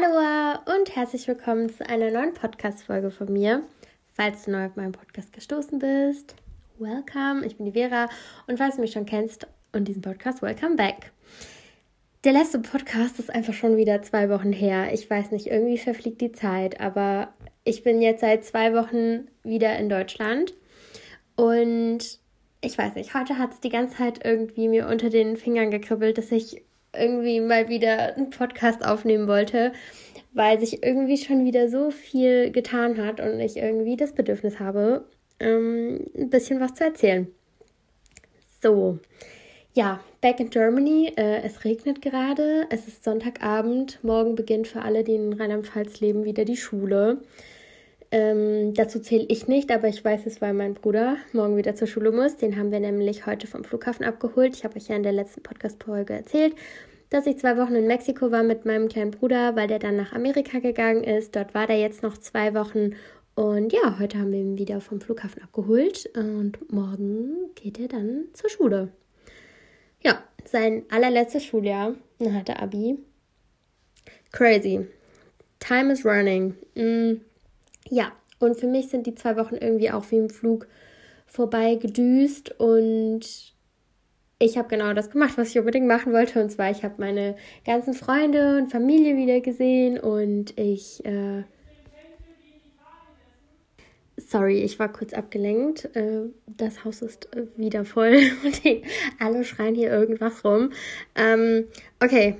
Hallo und herzlich willkommen zu einer neuen Podcast-Folge von mir. Falls du neu auf meinen Podcast gestoßen bist, welcome, ich bin die Vera und falls du mich schon kennst und diesen Podcast, welcome back. Der letzte Podcast ist einfach schon wieder zwei Wochen her. Ich weiß nicht, irgendwie verfliegt die Zeit, aber ich bin jetzt seit zwei Wochen wieder in Deutschland und ich weiß nicht, heute hat es die ganze Zeit irgendwie mir unter den Fingern gekribbelt, dass ich irgendwie mal wieder einen Podcast aufnehmen wollte, weil sich irgendwie schon wieder so viel getan hat und ich irgendwie das Bedürfnis habe, ähm, ein bisschen was zu erzählen. So, ja, back in Germany. Äh, es regnet gerade. Es ist Sonntagabend. Morgen beginnt für alle, die in Rheinland-Pfalz leben, wieder die Schule. Ähm, dazu zähle ich nicht, aber ich weiß es, weil mein Bruder morgen wieder zur Schule muss. Den haben wir nämlich heute vom Flughafen abgeholt. Ich habe euch ja in der letzten Podcast-Folge erzählt, dass ich zwei Wochen in Mexiko war mit meinem kleinen Bruder, weil der dann nach Amerika gegangen ist. Dort war der jetzt noch zwei Wochen. Und ja, heute haben wir ihn wieder vom Flughafen abgeholt und morgen geht er dann zur Schule. Ja, sein allerletztes Schuljahr. Dann hat er Abi. Crazy. Time is running. Mm, ja, und für mich sind die zwei Wochen irgendwie auch wie im Flug vorbei gedüst und ich habe genau das gemacht, was ich unbedingt machen wollte. Und zwar, ich habe meine ganzen Freunde und Familie wieder gesehen und ich. Äh Sorry, ich war kurz abgelenkt. Äh, das Haus ist wieder voll und alle schreien hier irgendwas rum. Ähm, okay,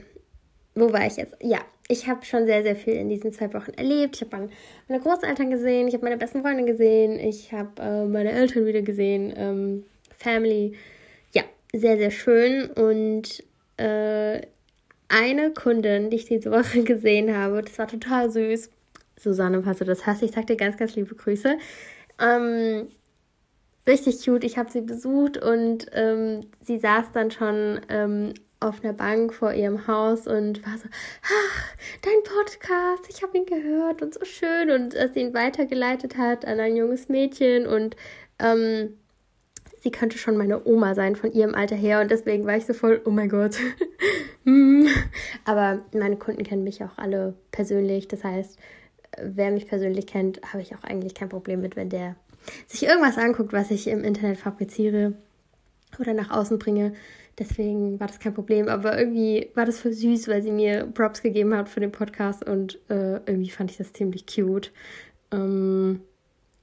wo war ich jetzt? Ja, ich habe schon sehr, sehr viel in diesen zwei Wochen erlebt. Ich habe meine Großeltern gesehen, ich habe meine besten Freunde gesehen, ich habe äh, meine Eltern wieder gesehen, ähm, Family sehr, sehr schön. Und äh, eine Kundin, die ich diese Woche gesehen habe, das war total süß. Susanne, falls du das hast, ich sag dir ganz, ganz liebe Grüße. Ähm, richtig cute. Ich habe sie besucht und ähm, sie saß dann schon ähm, auf einer Bank vor ihrem Haus und war so, ach, dein Podcast, ich habe ihn gehört und so schön und dass sie ihn weitergeleitet hat an ein junges Mädchen und ähm, sie könnte schon meine Oma sein von ihrem Alter her und deswegen war ich so voll, oh mein Gott. Hm. Aber meine Kunden kennen mich auch alle persönlich. Das heißt, wer mich persönlich kennt, habe ich auch eigentlich kein Problem mit, wenn der sich irgendwas anguckt, was ich im Internet fabriziere oder nach außen bringe. Deswegen war das kein Problem. Aber irgendwie war das voll süß, weil sie mir Props gegeben hat für den Podcast und äh, irgendwie fand ich das ziemlich cute. Ähm,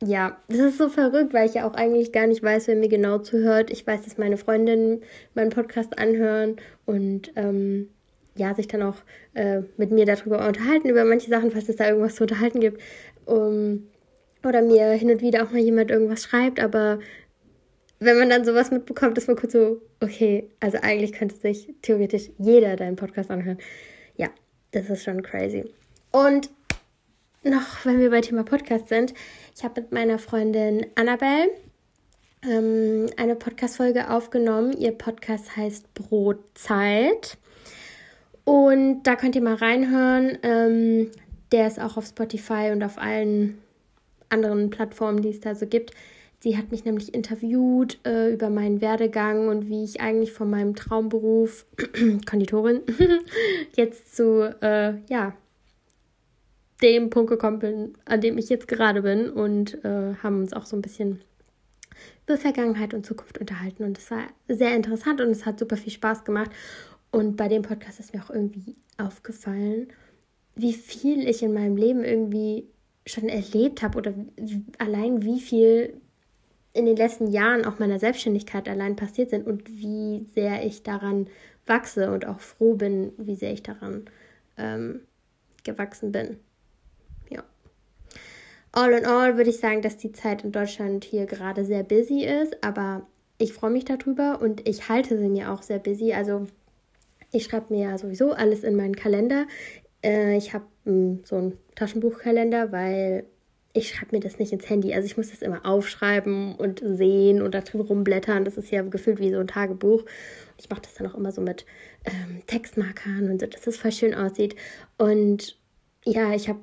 ja, das ist so verrückt, weil ich ja auch eigentlich gar nicht weiß, wer mir genau zuhört. Ich weiß, dass meine Freundinnen meinen Podcast anhören und ähm, ja, sich dann auch äh, mit mir darüber unterhalten, über manche Sachen, falls es da irgendwas zu unterhalten gibt. Um, oder mir hin und wieder auch mal jemand irgendwas schreibt, aber wenn man dann sowas mitbekommt, ist man kurz so, okay, also eigentlich könnte sich theoretisch jeder deinen Podcast anhören. Ja, das ist schon crazy. Und noch, wenn wir bei Thema Podcast sind, ich habe mit meiner Freundin Annabelle ähm, eine Podcast-Folge aufgenommen. Ihr Podcast heißt Brotzeit. Und da könnt ihr mal reinhören. Ähm, der ist auch auf Spotify und auf allen anderen Plattformen, die es da so gibt. Sie hat mich nämlich interviewt äh, über meinen Werdegang und wie ich eigentlich von meinem Traumberuf Konditorin jetzt zu äh, ja dem Punkt gekommen bin, an dem ich jetzt gerade bin und äh, haben uns auch so ein bisschen über Vergangenheit und Zukunft unterhalten und es war sehr interessant und es hat super viel Spaß gemacht und bei dem Podcast ist mir auch irgendwie aufgefallen, wie viel ich in meinem Leben irgendwie schon erlebt habe oder allein wie viel in den letzten Jahren auch meiner Selbstständigkeit allein passiert sind und wie sehr ich daran wachse und auch froh bin, wie sehr ich daran ähm, gewachsen bin all in all würde ich sagen, dass die Zeit in Deutschland hier gerade sehr busy ist, aber ich freue mich darüber und ich halte sie mir auch sehr busy. Also ich schreibe mir ja sowieso alles in meinen Kalender. Äh, ich habe hm, so einen Taschenbuchkalender, weil ich schreibe mir das nicht ins Handy. Also ich muss das immer aufschreiben und sehen und da drin rumblättern. Das ist ja gefühlt wie so ein Tagebuch. Ich mache das dann auch immer so mit ähm, Textmarkern und so, dass es voll schön aussieht. Und ja, ich habe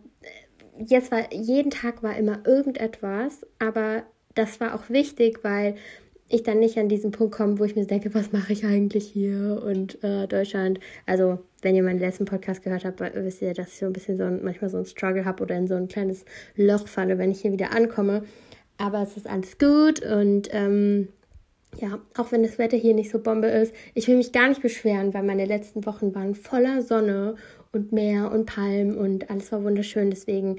jetzt war jeden Tag war immer irgendetwas, aber das war auch wichtig, weil ich dann nicht an diesen Punkt komme, wo ich mir denke, was mache ich eigentlich hier und äh, Deutschland. Also, wenn ihr meinen letzten Podcast gehört habt, wisst ihr, dass ich so ein bisschen so ein, manchmal so ein Struggle habe oder in so ein kleines Loch falle, wenn ich hier wieder ankomme. Aber es ist alles gut und ähm, ja, auch wenn das Wetter hier nicht so Bombe ist, ich will mich gar nicht beschweren, weil meine letzten Wochen waren voller Sonne und Meer und Palmen und alles war wunderschön. Deswegen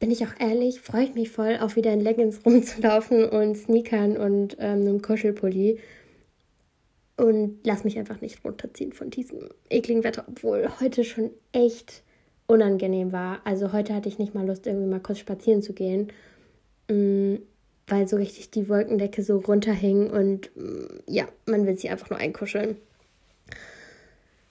bin ich auch ehrlich, freue ich mich voll, auch wieder in Leggings rumzulaufen und Sneakern und ähm, einem Kuschelpulli. Und lass mich einfach nicht runterziehen von diesem ekligen Wetter, obwohl heute schon echt unangenehm war. Also heute hatte ich nicht mal Lust, irgendwie mal kurz spazieren zu gehen, mm, weil so richtig die Wolkendecke so runterhing und mm, ja, man will sich einfach nur einkuscheln.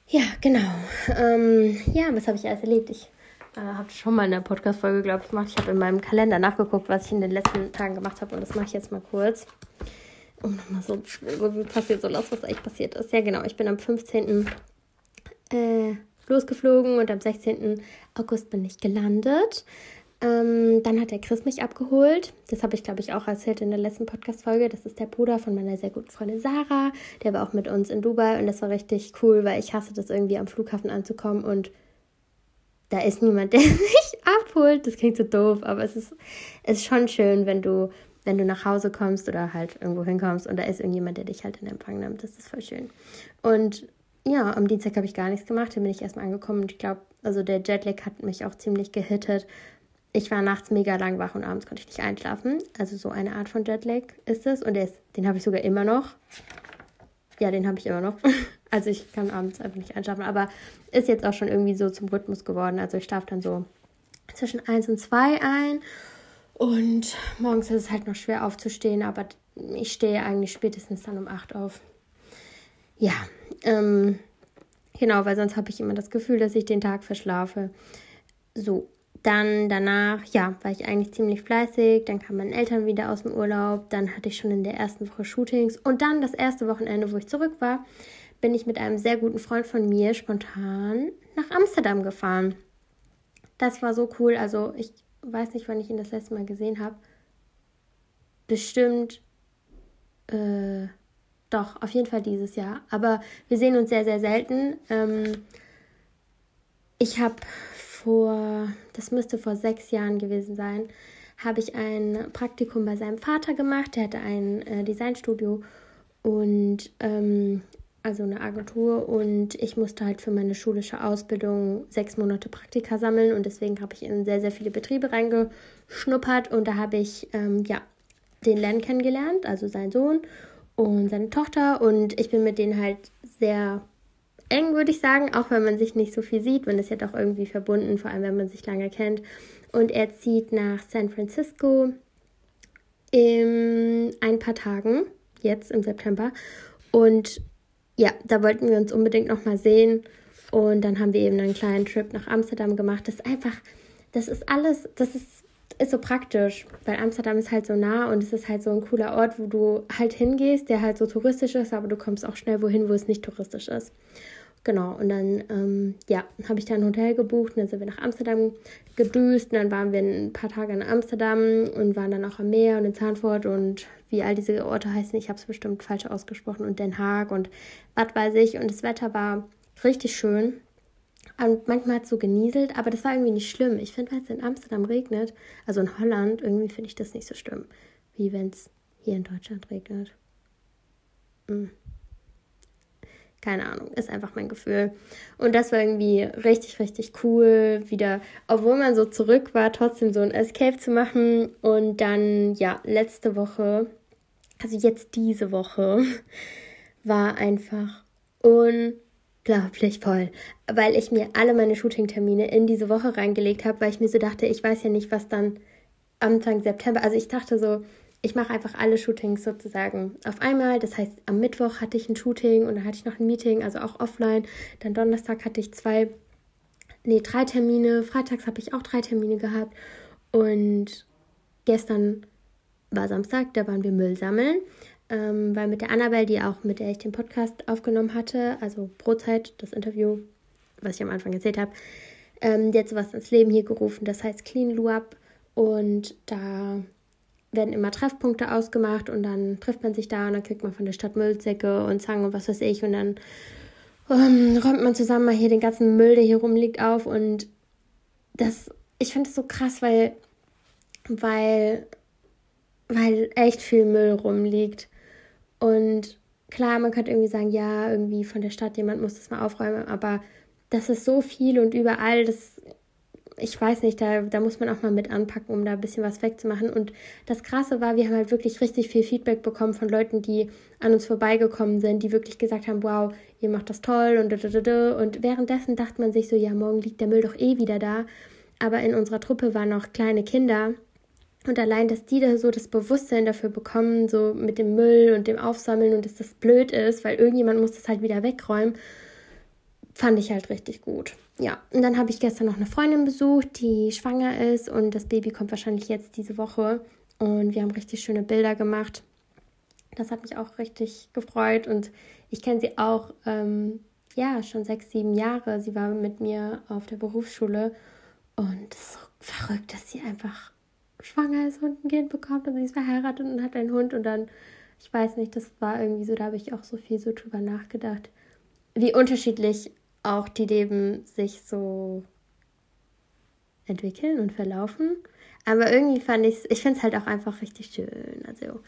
Ja, genau. Ähm, ja, was habe ich alles erlebt? Ich äh, habe schon mal in der Podcast-Folge, glaube ich, gemacht. Ich habe in meinem Kalender nachgeguckt, was ich in den letzten Tagen gemacht habe. Und das mache ich jetzt mal kurz. Um nochmal so Revue passiert so los, was eigentlich passiert ist. Ja, genau. Ich bin am 15. Äh, losgeflogen und am 16. August bin ich gelandet. Ähm, dann hat der Chris mich abgeholt. Das habe ich, glaube ich, auch erzählt in der letzten Podcast-Folge. Das ist der Bruder von meiner sehr guten Freundin Sarah. Der war auch mit uns in Dubai und das war richtig cool, weil ich hasse das irgendwie am Flughafen anzukommen und da ist niemand, der sich abholt. Das klingt so doof, aber es ist, ist schon schön, wenn du, wenn du nach Hause kommst oder halt irgendwo hinkommst und da ist irgendjemand, der dich halt in Empfang nimmt. Das ist voll schön. Und ja, am Dienstag habe ich gar nichts gemacht. Da bin ich erstmal angekommen und ich glaube, also der Jetlag hat mich auch ziemlich gehittet. Ich war nachts mega lang wach und abends konnte ich nicht einschlafen. Also so eine Art von Jetlag ist es. Und ist, den habe ich sogar immer noch. Ja, den habe ich immer noch. Also ich kann abends einfach nicht einschlafen, aber ist jetzt auch schon irgendwie so zum Rhythmus geworden. Also ich schlafe dann so zwischen 1 und 2 ein und morgens ist es halt noch schwer aufzustehen, aber ich stehe eigentlich spätestens dann um 8 auf. Ja, ähm, genau, weil sonst habe ich immer das Gefühl, dass ich den Tag verschlafe. So, dann danach, ja, war ich eigentlich ziemlich fleißig. Dann kamen meine Eltern wieder aus dem Urlaub. Dann hatte ich schon in der ersten Woche Shootings. Und dann das erste Wochenende, wo ich zurück war, bin ich mit einem sehr guten Freund von mir spontan nach Amsterdam gefahren. Das war so cool. Also ich weiß nicht, wann ich ihn das letzte Mal gesehen habe. Bestimmt, äh, doch, auf jeden Fall dieses Jahr. Aber wir sehen uns sehr, sehr selten. Ähm, ich habe vor, das müsste vor sechs Jahren gewesen sein, habe ich ein Praktikum bei seinem Vater gemacht. Der hatte ein äh, Designstudio und ähm, also eine Agentur und ich musste halt für meine schulische Ausbildung sechs Monate Praktika sammeln und deswegen habe ich in sehr, sehr viele Betriebe reingeschnuppert und da habe ich ähm, ja den Len kennengelernt, also seinen Sohn und seine Tochter und ich bin mit denen halt sehr eng, würde ich sagen, auch wenn man sich nicht so viel sieht. Man ist ja doch irgendwie verbunden, vor allem wenn man sich lange kennt. Und er zieht nach San Francisco in ein paar Tagen, jetzt im September. Und ja, da wollten wir uns unbedingt nochmal sehen. Und dann haben wir eben einen kleinen Trip nach Amsterdam gemacht. Das ist einfach, das ist alles, das ist, ist so praktisch, weil Amsterdam ist halt so nah und es ist halt so ein cooler Ort, wo du halt hingehst, der halt so touristisch ist, aber du kommst auch schnell wohin, wo es nicht touristisch ist. Genau, und dann, ähm, ja, habe ich da ein Hotel gebucht und dann sind wir nach Amsterdam gedüst und dann waren wir ein paar Tage in Amsterdam und waren dann auch am Meer und in Zahnfurt und wie all diese Orte heißen, ich habe es bestimmt falsch ausgesprochen und Den Haag und was weiß ich und das Wetter war richtig schön und manchmal hat es so genieselt, aber das war irgendwie nicht schlimm. Ich finde, wenn es in Amsterdam regnet, also in Holland, irgendwie finde ich das nicht so schlimm, wie wenn es hier in Deutschland regnet. Hm keine Ahnung, ist einfach mein Gefühl. Und das war irgendwie richtig, richtig cool, wieder, obwohl man so zurück war, trotzdem so ein Escape zu machen. Und dann, ja, letzte Woche, also jetzt diese Woche, war einfach unglaublich voll, weil ich mir alle meine Shooting-Termine in diese Woche reingelegt habe, weil ich mir so dachte, ich weiß ja nicht, was dann Anfang September, also ich dachte so, ich mache einfach alle Shootings sozusagen auf einmal. Das heißt, am Mittwoch hatte ich ein Shooting und dann hatte ich noch ein Meeting, also auch offline. Dann Donnerstag hatte ich zwei, nee, drei Termine. Freitags habe ich auch drei Termine gehabt. Und gestern war Samstag, da waren wir Müll sammeln. Ähm, weil mit der Annabelle, die auch mit der ich den Podcast aufgenommen hatte, also Brotzeit, das Interview, was ich am Anfang erzählt habe, ähm, die hat sowas ins Leben hier gerufen, das heißt Clean Luab. Und da werden immer Treffpunkte ausgemacht und dann trifft man sich da und dann kriegt man von der Stadt Müllsäcke und Zangen und was weiß ich und dann ähm, räumt man zusammen mal hier den ganzen Müll, der hier rumliegt, auf und das, ich finde es so krass, weil, weil, weil echt viel Müll rumliegt und klar, man könnte irgendwie sagen, ja, irgendwie von der Stadt, jemand muss das mal aufräumen, aber das ist so viel und überall, das ich weiß nicht, da, da muss man auch mal mit anpacken, um da ein bisschen was wegzumachen. Und das Krasse war, wir haben halt wirklich richtig viel Feedback bekommen von Leuten, die an uns vorbeigekommen sind, die wirklich gesagt haben, wow, ihr macht das toll und und währenddessen dachte man sich so, ja, morgen liegt der Müll doch eh wieder da. Aber in unserer Truppe waren noch kleine Kinder. Und allein, dass die da so das Bewusstsein dafür bekommen, so mit dem Müll und dem Aufsammeln und dass das blöd ist, weil irgendjemand muss das halt wieder wegräumen, fand ich halt richtig gut ja, und dann habe ich gestern noch eine Freundin besucht, die schwanger ist und das Baby kommt wahrscheinlich jetzt diese Woche. Und wir haben richtig schöne Bilder gemacht. Das hat mich auch richtig gefreut und ich kenne sie auch, ähm, ja, schon sechs, sieben Jahre. Sie war mit mir auf der Berufsschule und es ist so verrückt, dass sie einfach schwanger ist und ein Kind bekommt und sie ist verheiratet und hat einen Hund und dann, ich weiß nicht, das war irgendwie so, da habe ich auch so viel so drüber nachgedacht, wie unterschiedlich auch die Leben sich so entwickeln und verlaufen. Aber irgendwie fand ich es, ich finde es halt auch einfach richtig schön. Also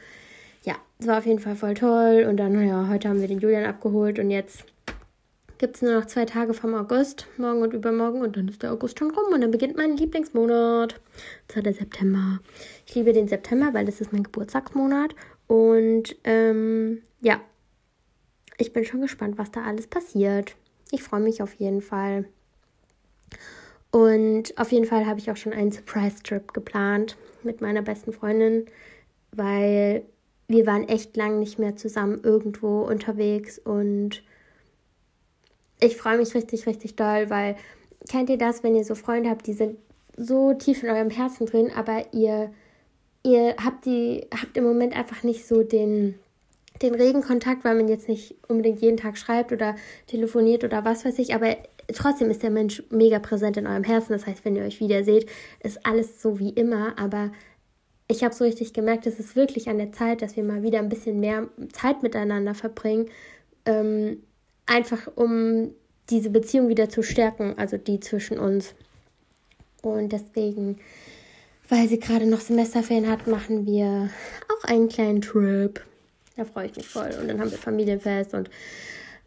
ja, es war auf jeden Fall voll toll. Und dann, ja, heute haben wir den Julian abgeholt und jetzt gibt es nur noch zwei Tage vom August, morgen und übermorgen. Und dann ist der August schon rum und dann beginnt mein Lieblingsmonat. Das war der September. Ich liebe den September, weil das ist mein Geburtstagsmonat. Und ähm, ja, ich bin schon gespannt, was da alles passiert. Ich freue mich auf jeden Fall. Und auf jeden Fall habe ich auch schon einen Surprise-Trip geplant mit meiner besten Freundin, weil wir waren echt lang nicht mehr zusammen irgendwo unterwegs und ich freue mich richtig, richtig doll, weil kennt ihr das, wenn ihr so Freunde habt, die sind so tief in eurem Herzen drin, aber ihr, ihr habt die, habt im Moment einfach nicht so den, den regen Kontakt, weil man jetzt nicht unbedingt jeden Tag schreibt oder telefoniert oder was weiß ich, aber trotzdem ist der Mensch mega präsent in eurem Herzen. Das heißt, wenn ihr euch wieder seht, ist alles so wie immer, aber ich habe so richtig gemerkt, es ist wirklich an der Zeit, dass wir mal wieder ein bisschen mehr Zeit miteinander verbringen, ähm, einfach um diese Beziehung wieder zu stärken, also die zwischen uns. Und deswegen, weil sie gerade noch Semesterferien hat, machen wir auch einen kleinen Trip. Da freue ich mich voll. Und dann haben wir Familienfest und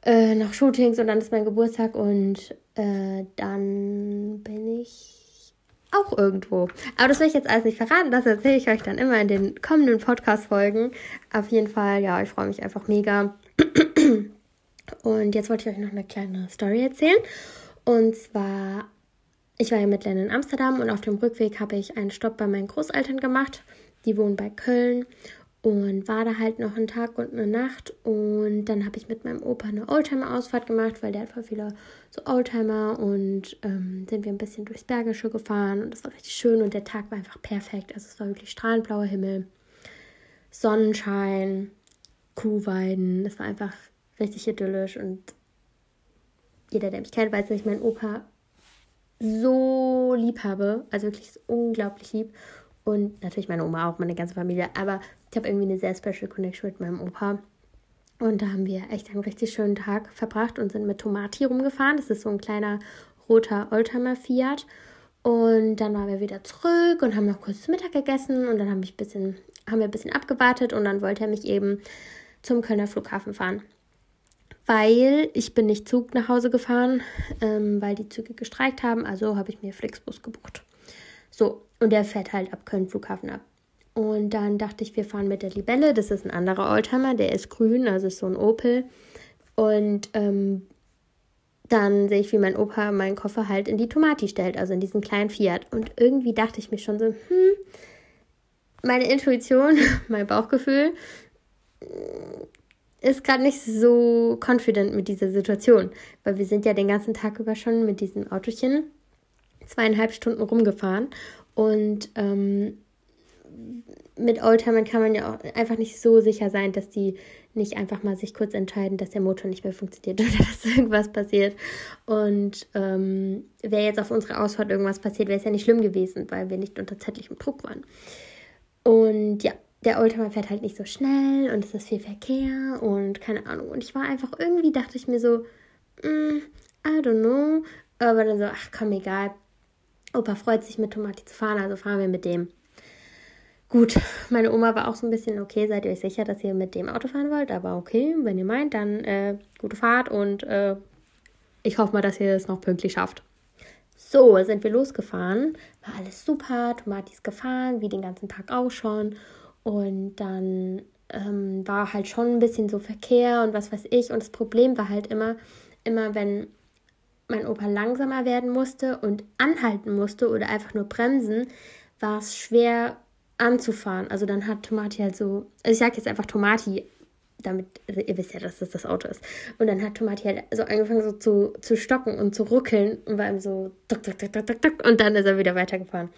äh, noch Shootings und dann ist mein Geburtstag und äh, dann bin ich auch irgendwo. Aber das will ich jetzt alles nicht verraten. Das erzähle ich euch dann immer in den kommenden Podcast-Folgen. Auf jeden Fall, ja, ich freue mich einfach mega. Und jetzt wollte ich euch noch eine kleine Story erzählen. Und zwar, ich war ja mit Len in Amsterdam und auf dem Rückweg habe ich einen Stopp bei meinen Großeltern gemacht. Die wohnen bei Köln und war da halt noch einen Tag und eine Nacht und dann habe ich mit meinem Opa eine Oldtimer-Ausfahrt gemacht, weil der hat voll viele so Oldtimer und ähm, sind wir ein bisschen durchs Bergische gefahren und das war richtig schön und der Tag war einfach perfekt. Also es war wirklich strahlend blauer Himmel, Sonnenschein, Kuhweiden, das war einfach richtig idyllisch und jeder, der mich kennt, weiß, dass ich meinen Opa so lieb habe, also wirklich unglaublich lieb und natürlich meine Oma auch, meine ganze Familie. Aber ich habe irgendwie eine sehr special Connection mit meinem Opa. Und da haben wir echt einen richtig schönen Tag verbracht und sind mit Tomati rumgefahren. Das ist so ein kleiner roter Oldtimer Fiat. Und dann waren wir wieder zurück und haben noch kurz Mittag gegessen. Und dann haben, ich bisschen, haben wir ein bisschen abgewartet. Und dann wollte er mich eben zum Kölner Flughafen fahren. Weil ich bin nicht Zug nach Hause gefahren, ähm, weil die Züge gestreikt haben. Also habe ich mir Flixbus gebucht. So, und der fährt halt ab Köln Flughafen ab. Und dann dachte ich, wir fahren mit der Libelle. Das ist ein anderer Oldtimer, der ist grün, also ist so ein Opel. Und ähm, dann sehe ich, wie mein Opa meinen Koffer halt in die Tomati stellt, also in diesen kleinen Fiat. Und irgendwie dachte ich mir schon so, hm, meine Intuition, mein Bauchgefühl ist gerade nicht so confident mit dieser Situation, weil wir sind ja den ganzen Tag über schon mit diesem Autochen zweieinhalb Stunden rumgefahren und ähm, mit Oldtimern kann man ja auch einfach nicht so sicher sein, dass die nicht einfach mal sich kurz entscheiden, dass der Motor nicht mehr funktioniert oder dass irgendwas passiert. Und ähm, wäre jetzt auf unserer Ausfahrt irgendwas passiert, wäre es ja nicht schlimm gewesen, weil wir nicht unter zeitlichem Druck waren. Und ja, der Oldtimer fährt halt nicht so schnell und es ist viel Verkehr und keine Ahnung. Und ich war einfach irgendwie, dachte ich mir so, mm, I don't know. Aber dann so, ach komm, egal. Opa freut sich mit Tomati zu fahren, also fahren wir mit dem. Gut, meine Oma war auch so ein bisschen, okay, seid ihr euch sicher, dass ihr mit dem Auto fahren wollt? Aber okay, wenn ihr meint, dann äh, gute Fahrt und äh, ich hoffe mal, dass ihr es noch pünktlich schafft. So, sind wir losgefahren. War alles super, Tomati ist gefahren, wie den ganzen Tag auch schon. Und dann ähm, war halt schon ein bisschen so Verkehr und was weiß ich. Und das Problem war halt immer, immer wenn mein Opa langsamer werden musste und anhalten musste oder einfach nur bremsen, war es schwer anzufahren. Also dann hat Tomati halt so, also ich sage jetzt einfach Tomati, damit, also ihr wisst ja, dass das das Auto ist. Und dann hat Tomati halt so angefangen so zu, zu stocken und zu ruckeln und war ihm so duck, duck, duck, duck, duck, duck, und dann ist er wieder weitergefahren.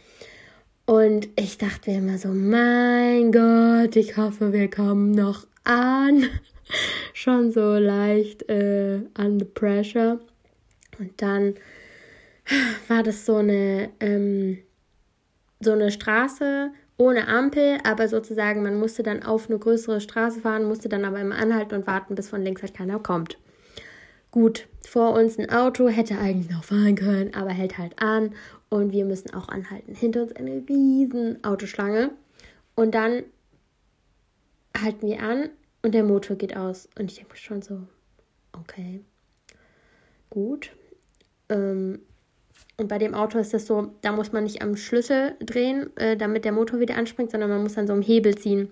Und ich dachte mir immer so, mein Gott, ich hoffe, wir kommen noch an. Schon so leicht äh, under pressure. Und dann war das so eine, ähm, so eine Straße ohne Ampel, aber sozusagen, man musste dann auf eine größere Straße fahren, musste dann aber immer anhalten und warten, bis von links halt keiner kommt. Gut, vor uns ein Auto, hätte eigentlich noch fahren können, aber hält halt an und wir müssen auch anhalten. Hinter uns eine riesen Autoschlange und dann halten wir an und der Motor geht aus und ich denke schon so, okay, gut. Ähm, und bei dem Auto ist das so, da muss man nicht am Schlüssel drehen, äh, damit der Motor wieder anspringt, sondern man muss dann so am Hebel ziehen.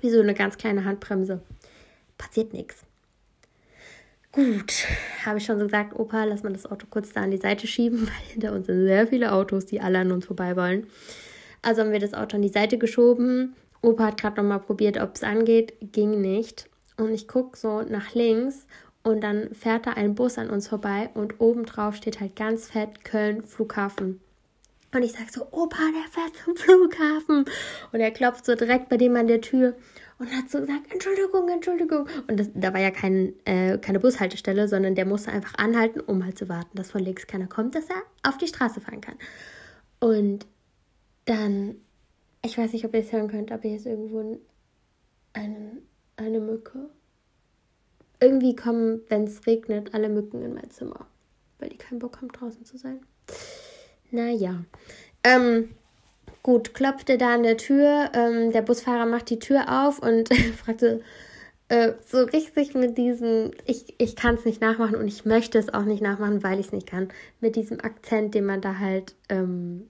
Wie so eine ganz kleine Handbremse. Passiert nichts. Gut, habe ich schon so gesagt, Opa, lass mal das Auto kurz da an die Seite schieben, weil hinter uns sind sehr viele Autos, die alle an uns vorbei wollen. Also haben wir das Auto an die Seite geschoben. Opa hat gerade nochmal probiert, ob es angeht. Ging nicht. Und ich gucke so nach links und dann fährt da ein Bus an uns vorbei und obendrauf steht halt ganz fett Köln Flughafen. Und ich sage so, Opa, der fährt zum Flughafen. Und er klopft so direkt bei dem an der Tür und hat so gesagt, Entschuldigung, Entschuldigung. Und das, da war ja kein, äh, keine Bushaltestelle, sondern der musste einfach anhalten, um halt zu warten, dass von links keiner kommt, dass er auf die Straße fahren kann. Und dann, ich weiß nicht, ob ihr es hören könnt, aber hier ist irgendwo einen, eine Mücke irgendwie kommen, wenn es regnet, alle Mücken in mein Zimmer, weil die keinen Bock haben, draußen zu sein. Naja. Ähm, gut, klopfte da an der Tür. Ähm, der Busfahrer macht die Tür auf und fragte äh, so richtig mit diesem, ich, ich kann es nicht nachmachen und ich möchte es auch nicht nachmachen, weil ich es nicht kann, mit diesem Akzent, den man da halt ähm,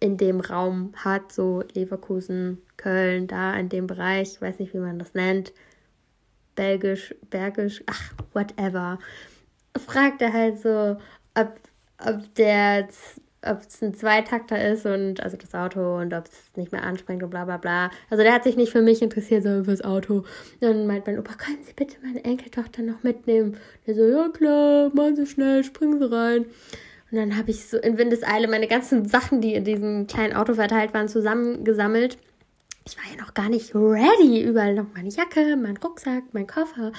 in dem Raum hat, so Leverkusen, Köln, da in dem Bereich, ich weiß nicht, wie man das nennt, Belgisch, Bergisch, ach, whatever, fragt er halt so, ob, ob der ob es ein Zweitakter ist und also das Auto und ob es nicht mehr anspringt und bla bla bla. Also der hat sich nicht für mich interessiert, sondern fürs Auto. Dann meint mein Opa, können Sie bitte meine Enkeltochter noch mitnehmen? Der so, ja klar, machen Sie schnell, springen Sie rein. Und dann habe ich so in Windeseile meine ganzen Sachen, die in diesem kleinen Auto verteilt waren, zusammengesammelt ich war ja noch gar nicht ready. Überall noch meine Jacke, mein Rucksack, mein Koffer.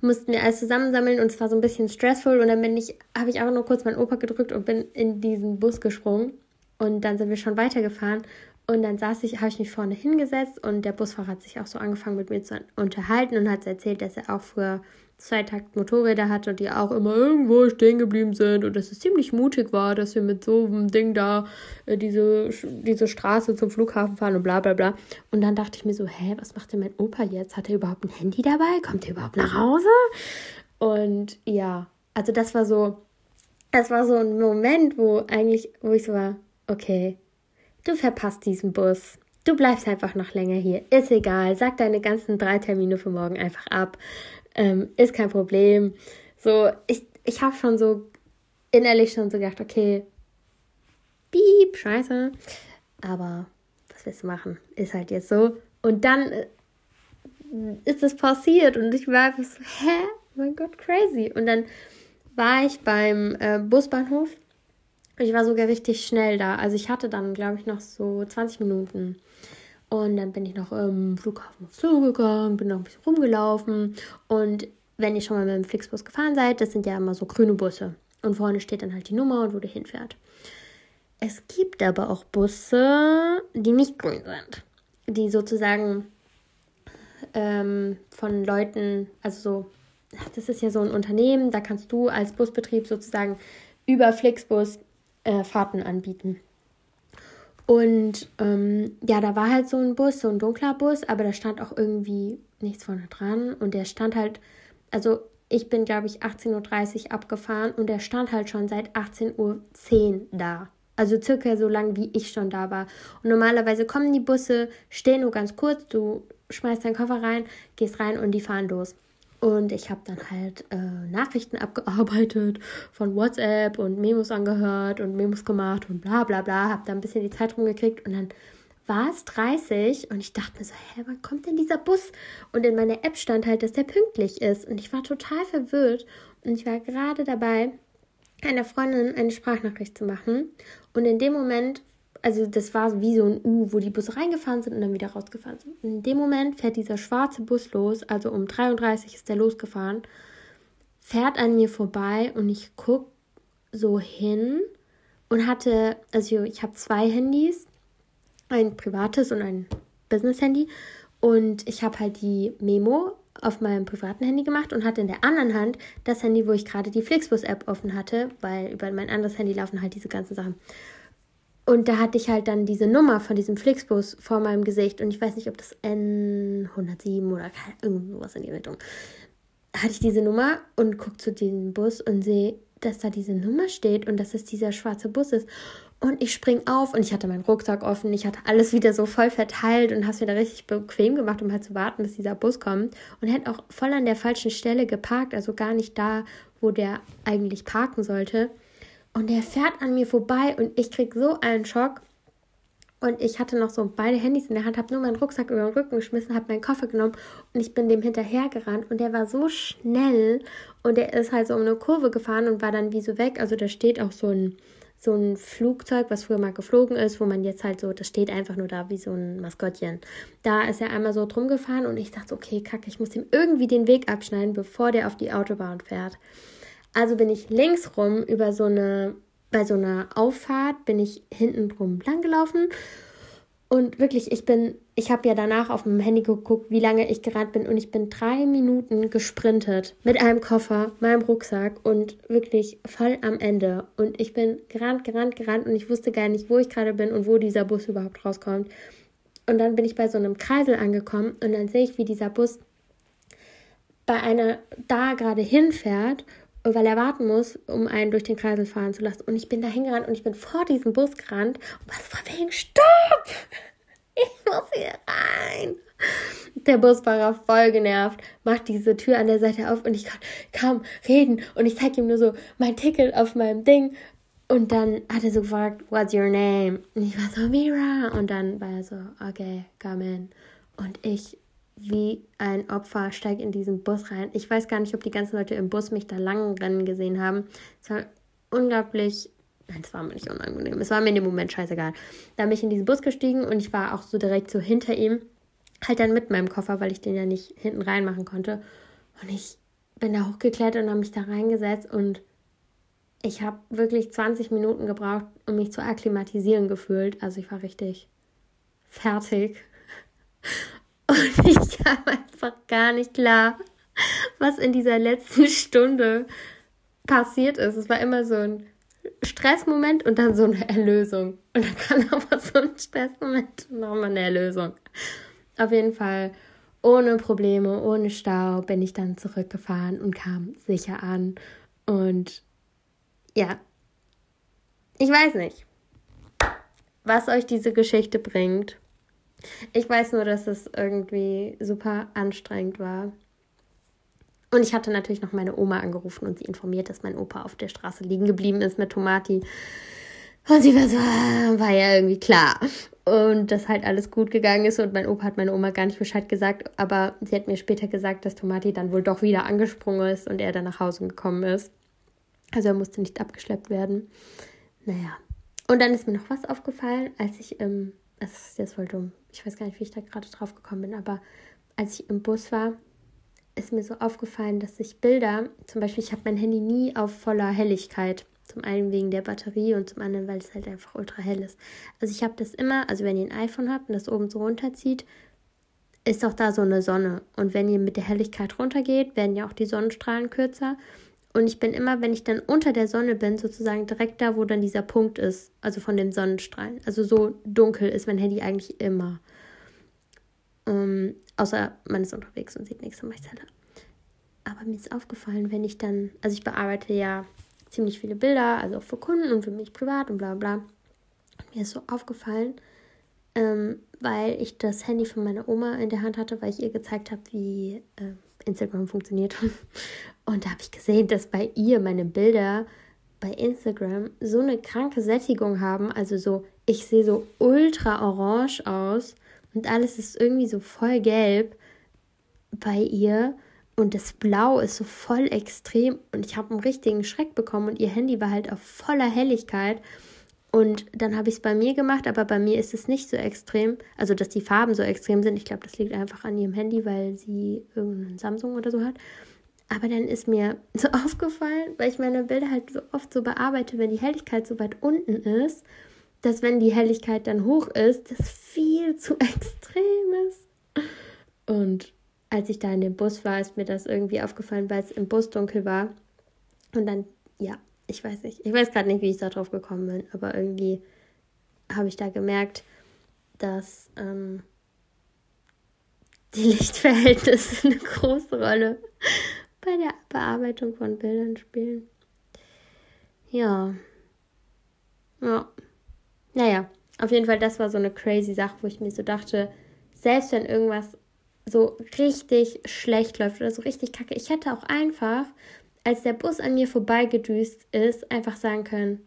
Mussten wir alles zusammensammeln und es war so ein bisschen stressful. Und dann bin ich, habe ich auch nur kurz meinen Opa gedrückt und bin in diesen Bus gesprungen. Und dann sind wir schon weitergefahren. Und dann saß ich, habe ich mich vorne hingesetzt und der Busfahrer hat sich auch so angefangen mit mir zu unterhalten und hat erzählt, dass er auch früher Zweitakt-Motorräder hatte und die auch immer irgendwo stehen geblieben sind und dass es ziemlich mutig war, dass wir mit so einem Ding da äh, diese, diese Straße zum Flughafen fahren und bla bla bla. Und dann dachte ich mir so, hä, was macht denn mein Opa jetzt? Hat er überhaupt ein Handy dabei? Kommt er überhaupt nach Hause? Und ja, also das war so, das war so ein Moment, wo eigentlich, wo ich so war, okay, du verpasst diesen Bus. Du bleibst einfach noch länger hier. Ist egal. Sag deine ganzen drei Termine für morgen einfach ab ähm, ist kein Problem. So, ich, ich habe schon so innerlich schon so gedacht, okay, piep, scheiße. Aber was willst du machen? Ist halt jetzt so. Und dann äh, ist es passiert und ich war einfach so, hä? Mein Gott, crazy. Und dann war ich beim äh, Busbahnhof. Ich war sogar richtig schnell da. Also ich hatte dann, glaube ich, noch so 20 Minuten. Und dann bin ich noch im Flughafen aufs Zoo gegangen, bin noch ein bisschen rumgelaufen. Und wenn ihr schon mal mit dem Flixbus gefahren seid, das sind ja immer so grüne Busse. Und vorne steht dann halt die Nummer und wo du hinfährt. Es gibt aber auch Busse, die nicht grün sind. die sozusagen ähm, von Leuten, also so, das ist ja so ein Unternehmen, da kannst du als Busbetrieb sozusagen über Flixbus äh, Fahrten anbieten. Und ähm, ja, da war halt so ein Bus, so ein dunkler Bus, aber da stand auch irgendwie nichts vorne dran. Und der stand halt, also ich bin, glaube ich, 18.30 Uhr abgefahren und der stand halt schon seit 18.10 Uhr da. Also circa so lang, wie ich schon da war. Und normalerweise kommen die Busse, stehen nur ganz kurz, du schmeißt deinen Koffer rein, gehst rein und die fahren los. Und ich habe dann halt äh, Nachrichten abgearbeitet von WhatsApp und Memos angehört und Memos gemacht und bla bla bla. Habe da ein bisschen die Zeit rumgekriegt und dann war es 30 und ich dachte mir so, hä, wann kommt denn dieser Bus? Und in meiner App stand halt, dass der pünktlich ist. Und ich war total verwirrt und ich war gerade dabei, einer Freundin eine Sprachnachricht zu machen. Und in dem Moment also das war wie so ein U, wo die Busse reingefahren sind und dann wieder rausgefahren sind. In dem Moment fährt dieser schwarze Bus los, also um 33 ist der losgefahren, fährt an mir vorbei und ich gucke so hin und hatte, also ich habe zwei Handys, ein privates und ein Business-Handy und ich habe halt die Memo auf meinem privaten Handy gemacht und hatte in der anderen Hand das Handy, wo ich gerade die Flixbus-App offen hatte, weil über mein anderes Handy laufen halt diese ganzen Sachen. Und da hatte ich halt dann diese Nummer von diesem Flixbus vor meinem Gesicht. Und ich weiß nicht, ob das N107 oder irgendwas in die Richtung. Hatte ich diese Nummer und gucke zu diesem Bus und sehe, dass da diese Nummer steht und dass es dieser schwarze Bus ist. Und ich spring auf und ich hatte meinen Rucksack offen. Ich hatte alles wieder so voll verteilt und habe es mir da richtig bequem gemacht, um halt zu warten, bis dieser Bus kommt. Und hat auch voll an der falschen Stelle geparkt, also gar nicht da, wo der eigentlich parken sollte. Und der fährt an mir vorbei und ich krieg so einen Schock. Und ich hatte noch so beide Handys in der Hand, habe nur meinen Rucksack über den Rücken geschmissen, habe meinen Koffer genommen und ich bin dem hinterhergerannt. Und der war so schnell und der ist halt so um eine Kurve gefahren und war dann wie so weg. Also da steht auch so ein, so ein Flugzeug, was früher mal geflogen ist, wo man jetzt halt so, das steht einfach nur da wie so ein Maskottchen. Da ist er einmal so drum gefahren und ich dachte, okay, kacke, ich muss ihm irgendwie den Weg abschneiden, bevor der auf die Autobahn fährt. Also bin ich links rum über so eine, bei so einer Auffahrt bin ich hinten drum lang gelaufen. Und wirklich, ich bin, ich habe ja danach auf dem Handy geguckt, wie lange ich gerannt bin. Und ich bin drei Minuten gesprintet mit einem Koffer, meinem Rucksack und wirklich voll am Ende. Und ich bin gerannt, gerannt, gerannt und ich wusste gar nicht, wo ich gerade bin und wo dieser Bus überhaupt rauskommt. Und dann bin ich bei so einem Kreisel angekommen und dann sehe ich, wie dieser Bus bei einer da gerade hinfährt weil er warten muss, um einen durch den Kreisel fahren zu lassen. Und ich bin da hingerannt und ich bin vor diesem Bus gerannt und war so wegen Stopp! Ich muss hier rein. Der Busfahrer voll genervt, macht diese Tür an der Seite auf und ich kann kaum reden und ich zeige ihm nur so mein Ticket auf meinem Ding und dann hat er so gefragt, what's your name? Und ich war so, Mira. Und dann war er so, okay, come in. Und ich wie ein Opfer, steige in diesen Bus rein. Ich weiß gar nicht, ob die ganzen Leute im Bus mich da lang rennen gesehen haben. Es war unglaublich. Nein, es war mir nicht unangenehm. Es war mir in dem Moment scheißegal. Da bin ich in diesen Bus gestiegen und ich war auch so direkt so hinter ihm. Halt dann mit meinem Koffer, weil ich den ja nicht hinten reinmachen konnte. Und ich bin da hochgeklettert und habe mich da reingesetzt und ich habe wirklich 20 Minuten gebraucht, um mich zu akklimatisieren gefühlt. Also ich war richtig fertig. Und ich kam einfach gar nicht klar, was in dieser letzten Stunde passiert ist. Es war immer so ein Stressmoment und dann so eine Erlösung. Und dann kam nochmal so ein Stressmoment und nochmal eine Erlösung. Auf jeden Fall ohne Probleme, ohne Stau bin ich dann zurückgefahren und kam sicher an. Und ja, ich weiß nicht, was euch diese Geschichte bringt. Ich weiß nur, dass es irgendwie super anstrengend war. Und ich hatte natürlich noch meine Oma angerufen und sie informiert, dass mein Opa auf der Straße liegen geblieben ist mit Tomati. Und sie war so, ah, war ja irgendwie klar. Und dass halt alles gut gegangen ist und mein Opa hat meine Oma gar nicht Bescheid gesagt, aber sie hat mir später gesagt, dass Tomati dann wohl doch wieder angesprungen ist und er dann nach Hause gekommen ist. Also er musste nicht abgeschleppt werden. Naja. Und dann ist mir noch was aufgefallen, als ich im das ist jetzt voll dumm. Ich weiß gar nicht, wie ich da gerade drauf gekommen bin, aber als ich im Bus war, ist mir so aufgefallen, dass ich Bilder, zum Beispiel, ich habe mein Handy nie auf voller Helligkeit. Zum einen wegen der Batterie und zum anderen, weil es halt einfach ultra hell ist. Also ich habe das immer, also wenn ihr ein iPhone habt und das oben so runterzieht, ist auch da so eine Sonne. Und wenn ihr mit der Helligkeit runtergeht, werden ja auch die Sonnenstrahlen kürzer. Und ich bin immer, wenn ich dann unter der Sonne bin, sozusagen direkt da, wo dann dieser Punkt ist, also von dem Sonnenstrahlen. Also so dunkel ist mein Handy eigentlich immer. Ähm, außer man ist unterwegs und sieht nichts, mache ich heller. Aber mir ist aufgefallen, wenn ich dann, also ich bearbeite ja ziemlich viele Bilder, also auch für Kunden und für mich privat und bla bla. Und mir ist so aufgefallen, ähm, weil ich das Handy von meiner Oma in der Hand hatte, weil ich ihr gezeigt habe, wie äh, Instagram funktioniert. Und da habe ich gesehen, dass bei ihr meine Bilder bei Instagram so eine kranke Sättigung haben. Also so, ich sehe so ultra orange aus und alles ist irgendwie so voll gelb bei ihr. Und das Blau ist so voll extrem. Und ich habe einen richtigen Schreck bekommen. Und ihr Handy war halt auf voller Helligkeit. Und dann habe ich es bei mir gemacht, aber bei mir ist es nicht so extrem. Also, dass die Farben so extrem sind. Ich glaube, das liegt einfach an ihrem Handy, weil sie irgendeinen Samsung oder so hat. Aber dann ist mir so aufgefallen, weil ich meine Bilder halt so oft so bearbeite, wenn die Helligkeit so weit unten ist, dass wenn die Helligkeit dann hoch ist, das viel zu extrem ist. Und als ich da in dem Bus war, ist mir das irgendwie aufgefallen, weil es im Bus dunkel war. Und dann, ja, ich weiß nicht. Ich weiß gerade nicht, wie ich da drauf gekommen bin, aber irgendwie habe ich da gemerkt, dass ähm, die Lichtverhältnisse eine große Rolle bei der Bearbeitung von Bildern spielen. Ja. Ja. Naja, auf jeden Fall, das war so eine crazy Sache, wo ich mir so dachte, selbst wenn irgendwas so richtig schlecht läuft oder so richtig kacke, ich hätte auch einfach als der Bus an mir vorbeigedüst ist, einfach sagen können,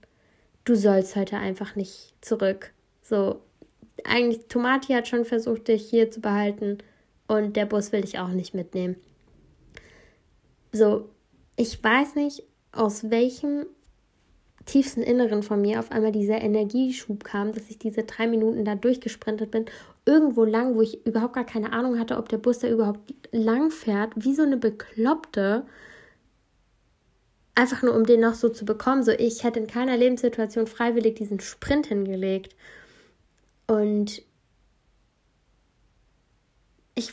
du sollst heute einfach nicht zurück. So, eigentlich, Tomati hat schon versucht, dich hier zu behalten und der Bus will dich auch nicht mitnehmen. So, ich weiß nicht, aus welchem tiefsten Inneren von mir auf einmal dieser Energieschub kam, dass ich diese drei Minuten da durchgesprintet bin, irgendwo lang, wo ich überhaupt gar keine Ahnung hatte, ob der Bus da überhaupt lang fährt, wie so eine Bekloppte einfach nur um den noch so zu bekommen. So, ich hätte in keiner Lebenssituation freiwillig diesen Sprint hingelegt. Und ich,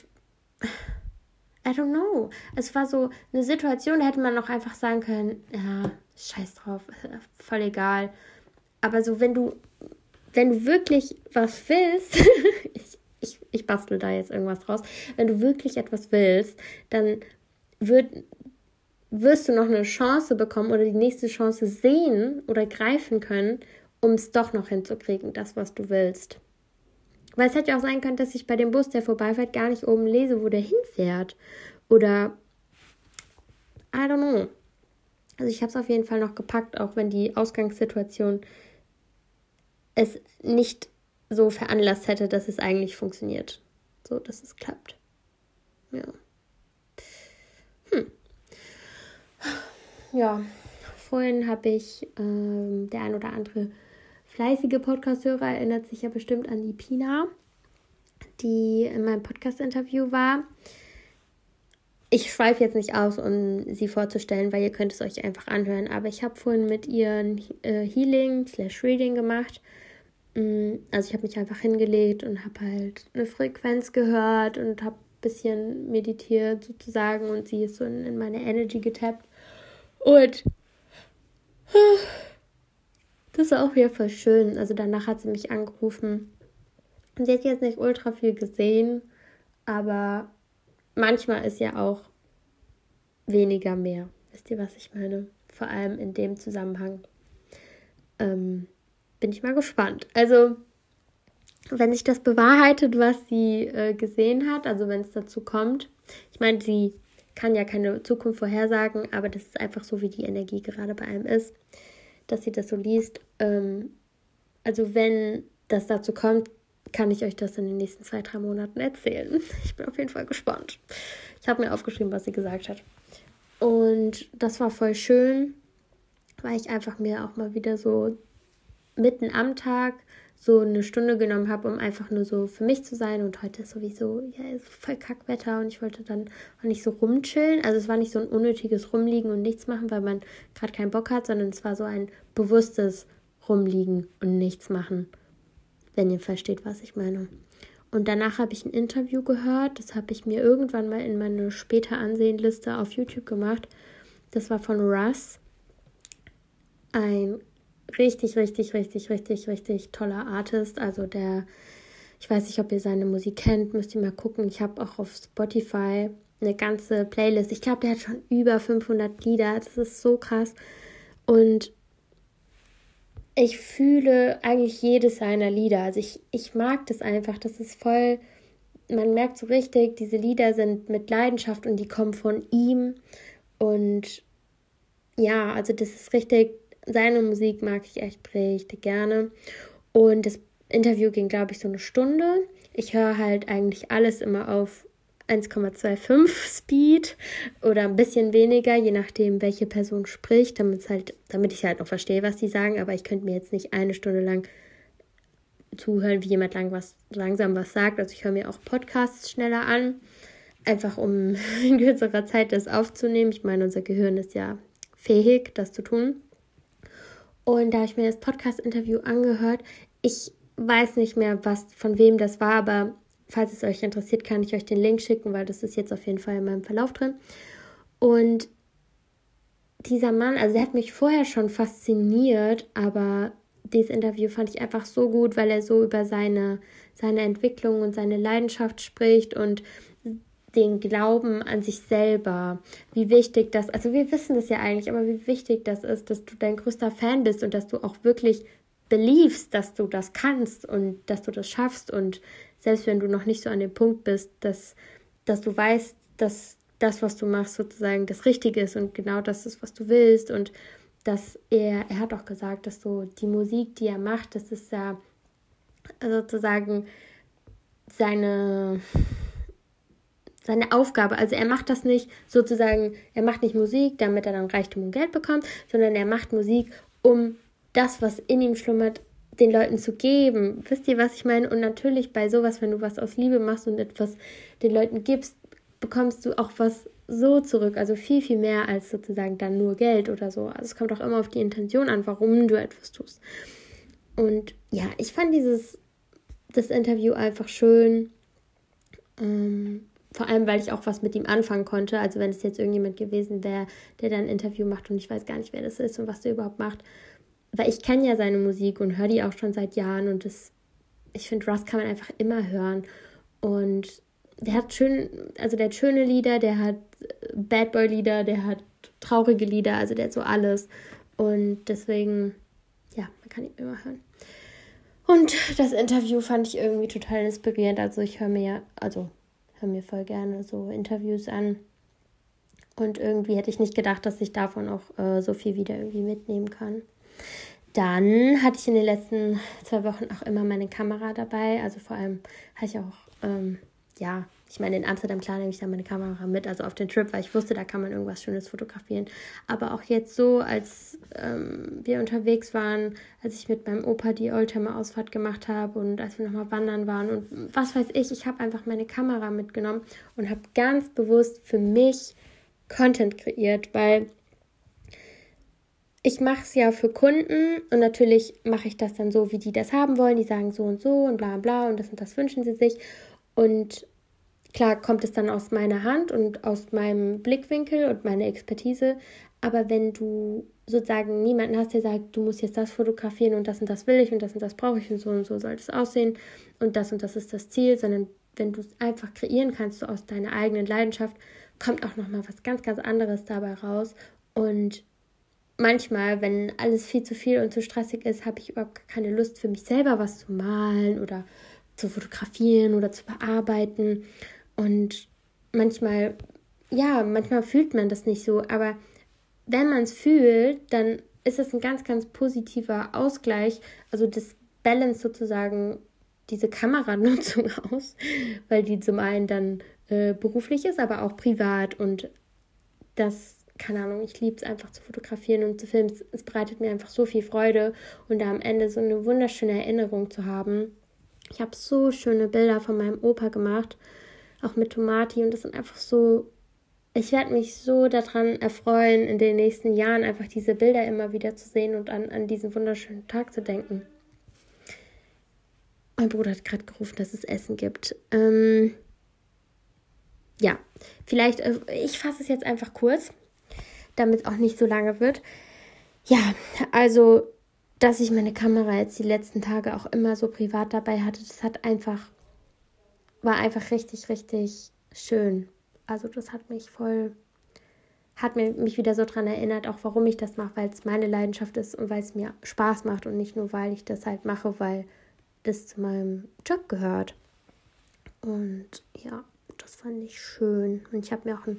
I don't know. Es war so eine Situation, da hätte man noch einfach sagen können, ja, scheiß drauf, voll egal. Aber so, wenn du, wenn du wirklich was willst, ich, ich, ich bastel da jetzt irgendwas draus, wenn du wirklich etwas willst, dann wird, wirst du noch eine Chance bekommen oder die nächste Chance sehen oder greifen können, um es doch noch hinzukriegen, das, was du willst. Weil es hätte ja auch sein können, dass ich bei dem Bus, der vorbeifährt, gar nicht oben lese, wo der hinfährt. Oder I don't know. Also ich habe es auf jeden Fall noch gepackt, auch wenn die Ausgangssituation es nicht so veranlasst hätte, dass es eigentlich funktioniert. So, dass es klappt. Ja. Ja, vorhin habe ich, ähm, der ein oder andere fleißige Podcast-Hörer erinnert sich ja bestimmt an die Pina, die in meinem Podcast-Interview war. Ich schweife jetzt nicht aus, um sie vorzustellen, weil ihr könnt es euch einfach anhören. Aber ich habe vorhin mit ihr ein äh, Healing slash Reading gemacht. Mm, also ich habe mich einfach hingelegt und habe halt eine Frequenz gehört und habe ein bisschen meditiert sozusagen und sie ist so in, in meine Energy getappt. Und das war auch wieder voll schön. Also danach hat sie mich angerufen. Und sie hat jetzt nicht ultra viel gesehen, aber manchmal ist ja auch weniger mehr. Wisst ihr, was ich meine? Vor allem in dem Zusammenhang. Ähm, bin ich mal gespannt. Also, wenn sich das bewahrheitet, was sie äh, gesehen hat, also wenn es dazu kommt. Ich meine, sie kann ja keine Zukunft vorhersagen, aber das ist einfach so, wie die Energie gerade bei einem ist, dass sie das so liest. Ähm, also wenn das dazu kommt, kann ich euch das in den nächsten zwei, drei Monaten erzählen. Ich bin auf jeden Fall gespannt. Ich habe mir aufgeschrieben, was sie gesagt hat. Und das war voll schön, weil ich einfach mir auch mal wieder so mitten am Tag so eine Stunde genommen habe, um einfach nur so für mich zu sein. Und heute ist sowieso ja, ist voll Kackwetter und ich wollte dann auch nicht so rumchillen. Also es war nicht so ein unnötiges Rumliegen und nichts machen, weil man gerade keinen Bock hat, sondern es war so ein bewusstes Rumliegen und nichts machen. Wenn ihr versteht, was ich meine. Und danach habe ich ein Interview gehört. Das habe ich mir irgendwann mal in meine später Ansehenliste auf YouTube gemacht. Das war von Russ. Ein richtig, richtig, richtig, richtig, richtig toller Artist. Also der, ich weiß nicht, ob ihr seine Musik kennt, müsst ihr mal gucken. Ich habe auch auf Spotify eine ganze Playlist. Ich glaube, der hat schon über 500 Lieder. Das ist so krass. Und ich fühle eigentlich jedes seiner Lieder. Also ich, ich mag das einfach. Das ist voll, man merkt so richtig, diese Lieder sind mit Leidenschaft und die kommen von ihm. Und ja, also das ist richtig seine Musik mag ich echt richtig gerne. Und das Interview ging, glaube ich, so eine Stunde. Ich höre halt eigentlich alles immer auf 1,25 Speed oder ein bisschen weniger, je nachdem, welche Person spricht, damit halt, damit ich halt noch verstehe, was die sagen. Aber ich könnte mir jetzt nicht eine Stunde lang zuhören, wie jemand lang was, langsam was sagt. Also ich höre mir auch Podcasts schneller an, einfach um in kürzerer Zeit das aufzunehmen. Ich meine, unser Gehirn ist ja fähig, das zu tun. Und da habe ich mir das Podcast-Interview angehört. Ich weiß nicht mehr, was von wem das war, aber falls es euch interessiert, kann ich euch den Link schicken, weil das ist jetzt auf jeden Fall in meinem Verlauf drin. Und dieser Mann, also er hat mich vorher schon fasziniert, aber dieses Interview fand ich einfach so gut, weil er so über seine, seine Entwicklung und seine Leidenschaft spricht und den Glauben an sich selber, wie wichtig das, also wir wissen das ja eigentlich, aber wie wichtig das ist, dass du dein größter Fan bist und dass du auch wirklich beliefst, dass du das kannst und dass du das schaffst. Und selbst wenn du noch nicht so an dem Punkt bist, dass, dass du weißt, dass das, was du machst, sozusagen das Richtige ist und genau das ist, was du willst. Und dass er, er hat auch gesagt, dass so die Musik, die er macht, das ist ja sozusagen seine, seine Aufgabe. Also er macht das nicht sozusagen, er macht nicht Musik, damit er dann Reichtum und Geld bekommt, sondern er macht Musik, um das, was in ihm schlummert, den Leuten zu geben. Wisst ihr, was ich meine? Und natürlich bei sowas, wenn du was aus Liebe machst und etwas den Leuten gibst, bekommst du auch was so zurück. Also viel, viel mehr als sozusagen dann nur Geld oder so. Also es kommt auch immer auf die Intention an, warum du etwas tust. Und ja, ich fand dieses das Interview einfach schön. Ähm, vor allem, weil ich auch was mit ihm anfangen konnte. Also wenn es jetzt irgendjemand gewesen wäre, der dann ein Interview macht und ich weiß gar nicht, wer das ist und was der überhaupt macht. Weil ich kenne ja seine Musik und höre die auch schon seit Jahren und das, ich finde, Russ kann man einfach immer hören. Und der hat schön, also der hat schöne Lieder, der hat Bad Boy Lieder, der hat traurige Lieder, also der hat so alles. Und deswegen, ja, man kann ihn immer hören. Und das Interview fand ich irgendwie total inspirierend. Also ich höre mir ja, also höre mir voll gerne so Interviews an. Und irgendwie hätte ich nicht gedacht, dass ich davon auch äh, so viel wieder irgendwie mitnehmen kann. Dann hatte ich in den letzten zwei Wochen auch immer meine Kamera dabei. Also vor allem hatte ich auch ähm, ja, ich meine, in Amsterdam, klar, nehme ich dann meine Kamera mit, also auf den Trip, weil ich wusste, da kann man irgendwas Schönes fotografieren. Aber auch jetzt so, als ähm, wir unterwegs waren, als ich mit meinem Opa die Oldtimer-Ausfahrt gemacht habe und als wir nochmal wandern waren und was weiß ich, ich habe einfach meine Kamera mitgenommen und habe ganz bewusst für mich Content kreiert, weil ich mache es ja für Kunden und natürlich mache ich das dann so, wie die das haben wollen. Die sagen so und so und bla bla und das und das wünschen sie sich. Und klar kommt es dann aus meiner Hand und aus meinem Blickwinkel und meiner Expertise. Aber wenn du sozusagen niemanden hast, der sagt, du musst jetzt das fotografieren und das und das will ich und das und das brauche ich und so und so soll es aussehen und das und das ist das Ziel, sondern wenn du es einfach kreieren kannst, so aus deiner eigenen Leidenschaft, kommt auch nochmal was ganz, ganz anderes dabei raus. Und manchmal, wenn alles viel zu viel und zu stressig ist, habe ich überhaupt keine Lust für mich selber was zu malen oder zu fotografieren oder zu bearbeiten. Und manchmal, ja, manchmal fühlt man das nicht so, aber wenn man es fühlt, dann ist es ein ganz, ganz positiver Ausgleich, also das Balance sozusagen diese Kameranutzung aus, weil die zum einen dann äh, beruflich ist, aber auch privat und das keine Ahnung, ich liebe es einfach zu fotografieren und zu filmen. Es, es, bereitet mir einfach so viel Freude und da am Ende so eine wunderschöne Erinnerung zu haben. Ich habe so schöne Bilder von meinem Opa gemacht, auch mit Tomati und das sind einfach so. Ich werde mich so daran erfreuen, in den nächsten Jahren einfach diese Bilder immer wieder zu sehen und an, an diesen wunderschönen Tag zu denken. Mein Bruder hat gerade gerufen, dass es Essen gibt. Ähm, ja, vielleicht, äh, ich fasse es jetzt einfach kurz damit es auch nicht so lange wird. Ja, also, dass ich meine Kamera jetzt die letzten Tage auch immer so privat dabei hatte, das hat einfach, war einfach richtig, richtig schön. Also, das hat mich voll, hat mir, mich wieder so daran erinnert, auch warum ich das mache, weil es meine Leidenschaft ist und weil es mir Spaß macht und nicht nur, weil ich das halt mache, weil das zu meinem Job gehört. Und ja, das fand ich schön. Und ich habe mir auch einen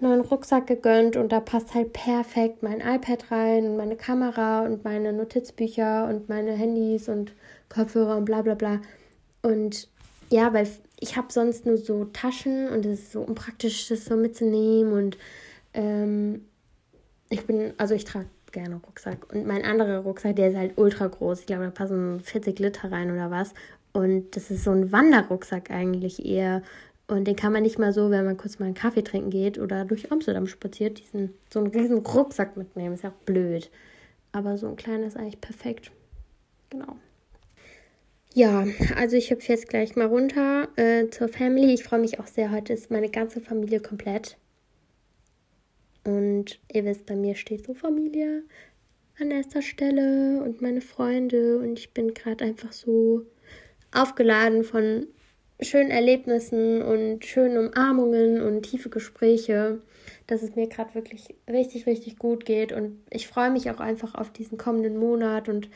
neuen Rucksack gegönnt und da passt halt perfekt mein iPad rein und meine Kamera und meine Notizbücher und meine Handys und Kopfhörer und bla bla bla. Und ja, weil ich habe sonst nur so Taschen und es ist so unpraktisch, das so mitzunehmen und ähm, ich bin, also ich trage gerne Rucksack. Und mein anderer Rucksack, der ist halt ultra groß. Ich glaube, da passen 40 Liter rein oder was. Und das ist so ein Wanderrucksack eigentlich eher. Und den kann man nicht mal so, wenn man kurz mal einen Kaffee trinken geht oder durch Amsterdam spaziert, diesen, so einen riesen Rucksack mitnehmen. Ist ja auch blöd. Aber so ein kleiner ist eigentlich perfekt. Genau. Ja, also ich hüpfe jetzt gleich mal runter äh, zur Family. Ich freue mich auch sehr. Heute ist meine ganze Familie komplett. Und ihr wisst, bei mir steht so Familie an erster Stelle und meine Freunde. Und ich bin gerade einfach so aufgeladen von schönen Erlebnissen und schönen Umarmungen und tiefe Gespräche, dass es mir gerade wirklich richtig, richtig gut geht. Und ich freue mich auch einfach auf diesen kommenden Monat und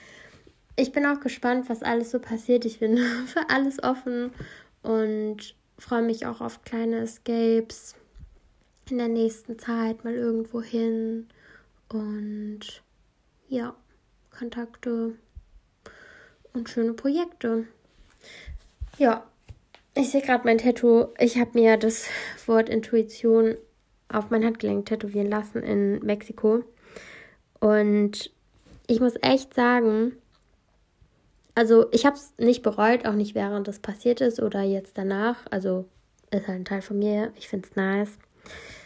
ich bin auch gespannt, was alles so passiert. Ich bin für alles offen und freue mich auch auf kleine Escapes in der nächsten Zeit mal irgendwo hin und ja, Kontakte und schöne Projekte. Ja, ich sehe gerade mein Tattoo. Ich habe mir das Wort Intuition auf mein Handgelenk tätowieren lassen in Mexiko. Und ich muss echt sagen, also ich habe es nicht bereut, auch nicht während das passiert ist oder jetzt danach. Also ist halt ein Teil von mir. Ich finde es nice.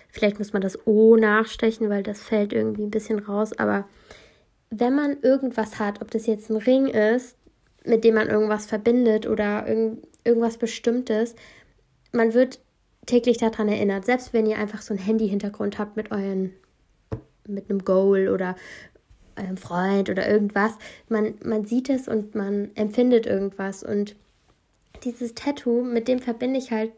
Vielleicht muss man das O nachstechen, weil das fällt irgendwie ein bisschen raus. Aber wenn man irgendwas hat, ob das jetzt ein Ring ist, mit dem man irgendwas verbindet oder irgend, irgendwas Bestimmtes. Man wird täglich daran erinnert, selbst wenn ihr einfach so einen Handy-Hintergrund habt mit euren, mit einem Goal oder eurem Freund oder irgendwas. Man, man sieht es und man empfindet irgendwas. Und dieses Tattoo, mit dem verbinde ich halt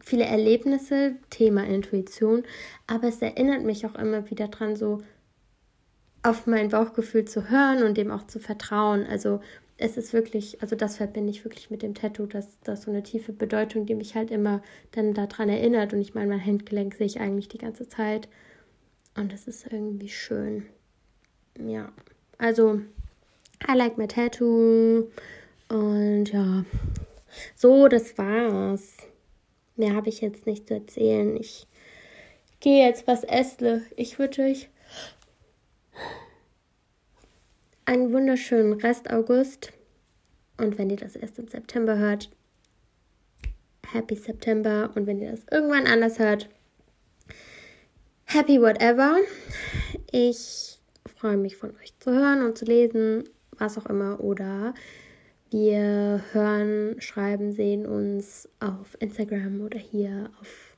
viele Erlebnisse, Thema Intuition, aber es erinnert mich auch immer wieder dran, so auf mein Bauchgefühl zu hören und dem auch zu vertrauen. Also es ist wirklich, also das verbinde ich wirklich mit dem Tattoo, dass das so eine tiefe Bedeutung, die mich halt immer dann daran erinnert. Und ich meine, mein Handgelenk sehe ich eigentlich die ganze Zeit. Und das ist irgendwie schön. Ja. Also, I like my tattoo. Und ja. So, das war's. Mehr habe ich jetzt nicht zu erzählen. Ich gehe jetzt was essen. Ich wünsche euch einen wunderschönen Rest August. Und wenn ihr das erst im September hört, Happy September. Und wenn ihr das irgendwann anders hört, Happy whatever. Ich freue mich von euch zu hören und zu lesen, was auch immer. Oder wir hören, schreiben, sehen uns auf Instagram oder hier auf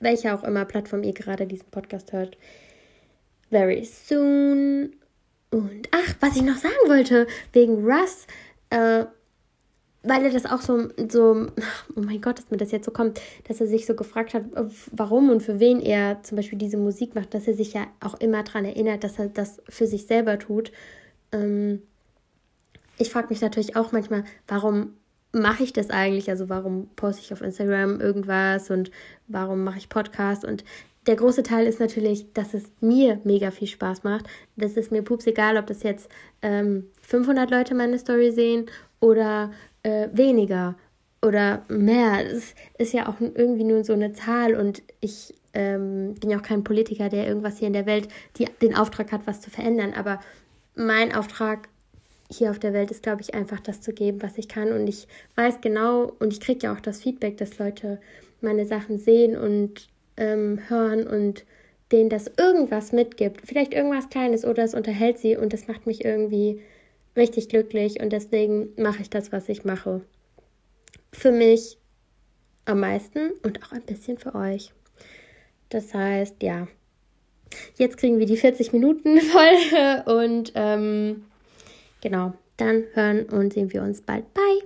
welcher auch immer Plattform ihr gerade diesen Podcast hört. Very soon. Und ach, was ich noch sagen wollte, wegen Russ, äh, weil er das auch so, so, oh mein Gott, dass mir das jetzt so kommt, dass er sich so gefragt hat, warum und für wen er zum Beispiel diese Musik macht, dass er sich ja auch immer daran erinnert, dass er das für sich selber tut. Ähm, ich frage mich natürlich auch manchmal, warum mache ich das eigentlich? Also warum poste ich auf Instagram irgendwas und warum mache ich Podcasts? Und der große Teil ist natürlich, dass es mir mega viel Spaß macht. Das ist mir pups egal, ob das jetzt ähm, 500 Leute meine Story sehen oder äh, weniger oder mehr. Das ist ja auch irgendwie nur so eine Zahl und ich ähm, bin ja auch kein Politiker, der irgendwas hier in der Welt die, den Auftrag hat, was zu verändern. Aber mein Auftrag hier auf der Welt ist, glaube ich, einfach das zu geben, was ich kann. Und ich weiß genau und ich kriege ja auch das Feedback, dass Leute meine Sachen sehen und ähm, hören und denen das irgendwas mitgibt. Vielleicht irgendwas Kleines oder es unterhält sie und das macht mich irgendwie richtig glücklich und deswegen mache ich das, was ich mache. Für mich am meisten und auch ein bisschen für euch. Das heißt, ja, jetzt kriegen wir die 40 Minuten voll und ähm, Genau, dann hören und sehen wir uns bald. Bye!